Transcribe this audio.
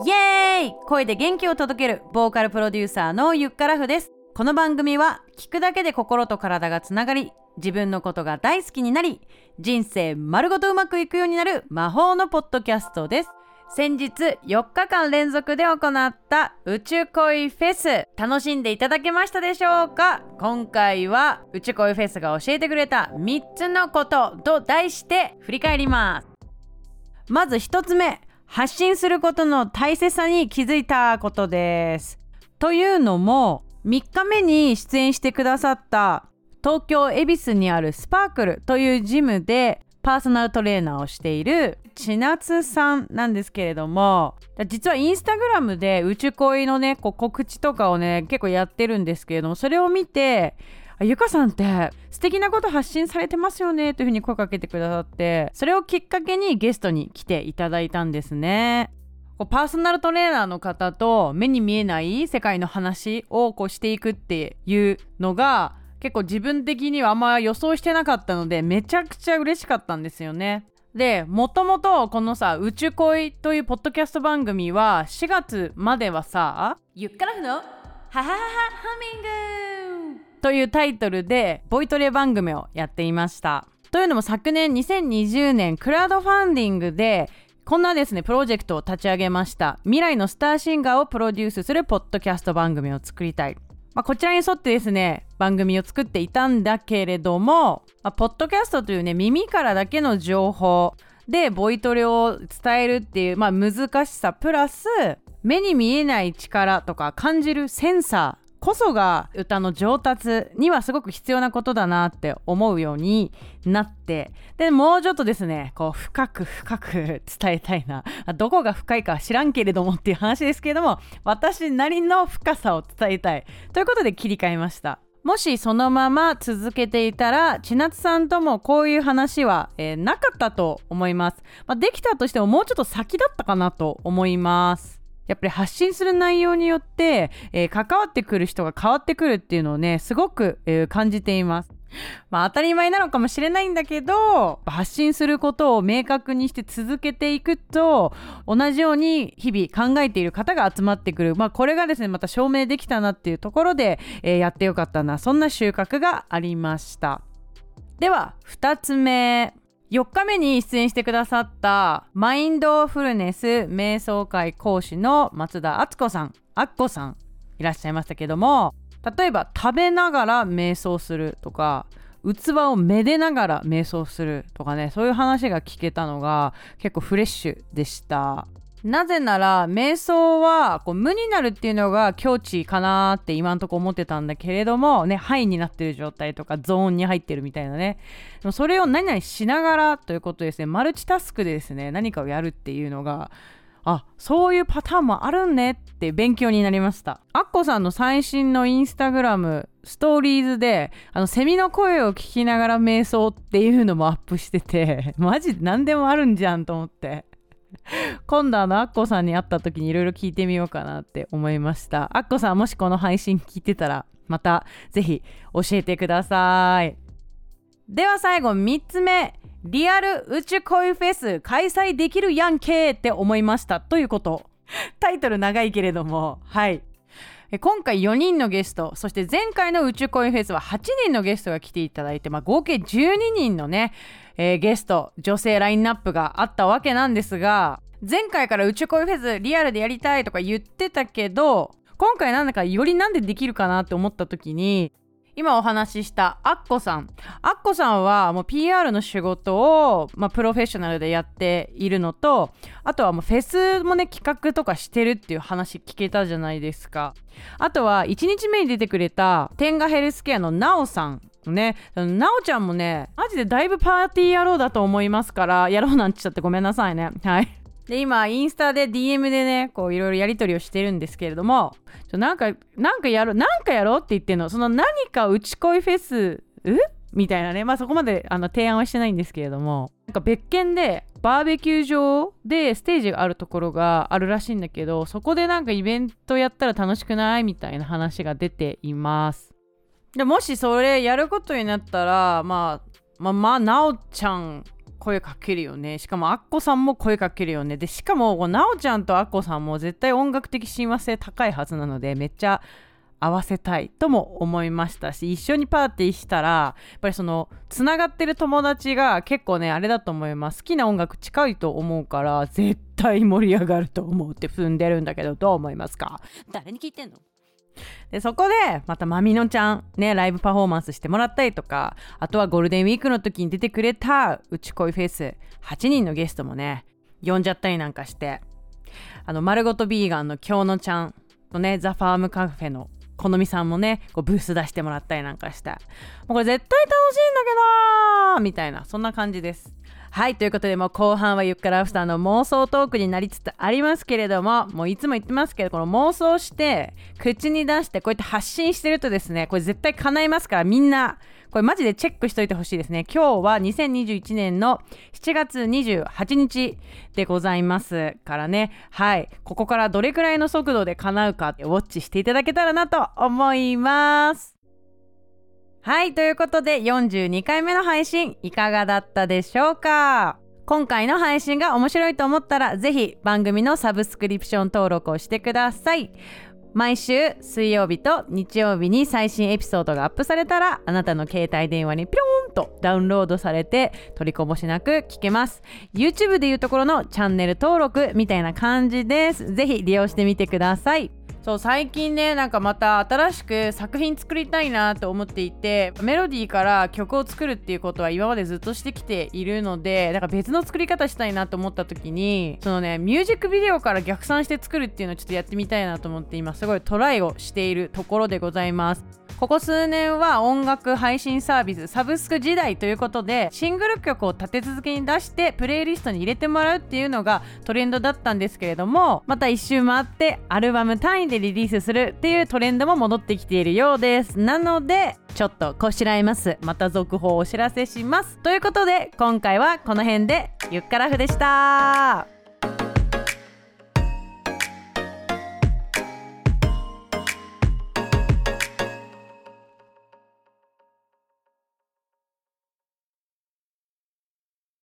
イエーイ。声で元気を届けるボーカルプロデューサーのゆっからふです。この番組は聞くだけで心と体がつながり自分のことが大好きになり人生丸ごとうまくいくようになる魔法のポッドキャストです。先日4日間連続で行った宇宙恋フェス。楽しんでいただけましたでしょうか？今回は宇宙恋フェスが教えてくれた3つのことと題して振り返ります。まず1つ目。発信することの大切さに気づいたことです。というのも3日目に出演してくださった東京恵比寿にあるスパークルというジムでパーソナルトレーナーをしている千夏さんなんですけれども実はインスタグラムで宇宙恋のね告知とかをね結構やってるんですけれどもそれを見てゆかさんって素敵なこと発信されてますよねというふうに声かけてくださってそれをきっかけにゲストに来ていただいたんですねこう。パーソナルトレーナーの方と目に見えない世界の話をこうしていくっていうのが結構自分的にはあんま予想してなかったのでめちゃくちゃ嬉しかったんですよね。でもともとこのさ「宇宙恋」というポッドキャスト番組は4月まではさ「ゆっからふのハハハハハミング」というタイトルでボイトレ番組をやっていました。というのも昨年2020年クラウドファンディングでこんなですねプロジェクトを立ち上げました未来のスターシンガーをプロデュースするポッドキャスト番組を作りたいまあ、こちらに沿ってですね番組を作っていたんだけれども、まあ、ポッドキャストというね耳からだけの情報でボイトレを伝えるっていう、まあ、難しさプラス目に見えない力とか感じるセンサーこそが歌の上達にはすごく必要なことだなって思うようになって。でもうちょっとですねこう深く深く伝えたいな。どこが深いか知らんけれどもっていう 話ですけれども私なりの深さを伝えたい。ということで切り替えました。もしそのまま続けていたら千夏さんともこういう話は、えー、なかったと思います、まあ、できたとしてももうちょっと先だったかなと思います。やっぱり発信する内容によって、えー、関わってくる人が変わってくるっていうのをねすごく、えー、感じています。まあ当たり前なのかもしれないんだけど発信することを明確にして続けていくと同じように日々考えている方が集まってくる、まあ、これがですねまた証明できたなっていうところで、えー、やってよかったな。そんな収穫がありました。では2つ目。4日目に出演してくださったマインドフルネス瞑想会講師の松田敦子さんあっこさんいらっしゃいましたけども例えば食べながら瞑想するとか器をめでながら瞑想するとかねそういう話が聞けたのが結構フレッシュでした。なぜなら瞑想はこう無になるっていうのが境地かなって今んとこ思ってたんだけれどもねハイになってる状態とかゾーンに入ってるみたいなね。それを何々しながらということですね。マルチタスクでですね。何かをやるっていうのがあそういうパターンもあるねって勉強になりました。アッコさんの最新のインスタグラムストーリーズであのセミの声を聞きながら瞑想っていうのもアップしてて マジ何でもあるんじゃんと思って。今度あのアッコさんに会った時にいろいろ聞いてみようかなって思いました。アッコさんもしこの配信聞いてたらまた是非教えてください。では最後3つ目。リアル宇宙恋フェス開催できるやんけって思いました。ということ。タイトル長いけれども。はい。今回4人のゲストそして前回の宇宙恋フェスは8人のゲストが来ていただいて、まあ、合計12人のねえー、ゲスト女性ラインナップがあったわけなんですが前回から宇宙恋フェスリアルでやりたいとか言ってたけど今回なんだかよりなんでできるかなって思った時に今お話ししたアッコさんアッコさんはもう PR の仕事を、まあ、プロフェッショナルでやっているのとあとはもうフェスもね企画とかしてるっていう話聞けたじゃないですかあとは1日目に出てくれた天下ヘルスケアのナオさんね、なおちゃんもね、マジでだいぶパーティー野郎だと思いますから、やろうなんて言っちゃってごめんなさいね。はい。で、今、インスタで DM でね、こういろいろやり取りをしてるんですけれども、ちょなんか、なんかやろう、なんかやろうって言ってんの、その何か打ち恋フェス、う？みたいなね、まあそこまであの提案はしてないんですけれども、なんか別件でバーベキュー場でステージがあるところがあるらしいんだけど、そこでなんかイベントやったら楽しくない？みたいな話が出ています。でもしそれやることになったらまあまあまあなおちゃん声かけるよね。しかもアッコさんも声かけるよね。でしかもなおちゃんとアッコさんも絶対音楽的親和性高いはずなのでめっちゃ合わせたいとも思いましたし一緒にパーティーしたらやっぱりそのつながってる友達が結構ねあれだと思います。好きな音楽近いと思うから絶対盛り上がると思うって踏んでるんだけどどう思いますか？誰に聞いてんの？でそこでまたまみのちゃんねライブパフォーマンスしてもらったりとかあとはゴールデンウィークの時に出てくれたうちこいフェス8人のゲストもね呼んじゃったりなんかしてあの丸ごとビーガンの京野ちゃんとねザ・ファームカフェの好みさんもねこうブース出してもらったりなんかしてもうこれ絶対楽しいんだけどみたいなそんな感じです。はいということでもう後半はゆっくらアフターの妄想トークになりつつありますけれどももういつも言ってますけどこの妄想して口に出してこうやって発信してるとですねこれ絶対叶いますからみんなこれマジでチェックしといてほしいですね。今日は2021年の7月28日でございますからね。はい。ここからどれくらいの速度で叶うかウォッチしていただけたらなと思います。はいということで42回目の配信いかがだったでしょうか？今回の配信が面白いと思ったらぜひ番組のサブスクリプション登録をしてください。毎週水曜日と日曜日に最新エピソードがアップされたらあなたの携帯電話にピローンとダウンロードされて取りこぼしなく聞けます。YouTube でいうところのチャンネル登録みたいな感じです。ぜひ利用してみてください。そう最近ねなんかまた新しく作品作りたいなと思っていてメロディーから曲を作るっていうことは今までずっとしてきているのでなんか別の作り方したいなと思った時にそのねミュージックビデオから逆算して作るっていうのをちょっとやってみたいなと思って今すごいトライをしているところでございます。ここ数年は音楽配信サービスサブスク時代ということでシングル曲を立て続けに出してプレイリストに入れてもらうっていうのがトレンドだったんですけれどもまた一周回ってアルバム単位でリリースするっていうトレンドも戻ってきているようです。なのでちょっとこしらえます。また続報をお知らせします。ということで今回はこの辺でゆっからふでした。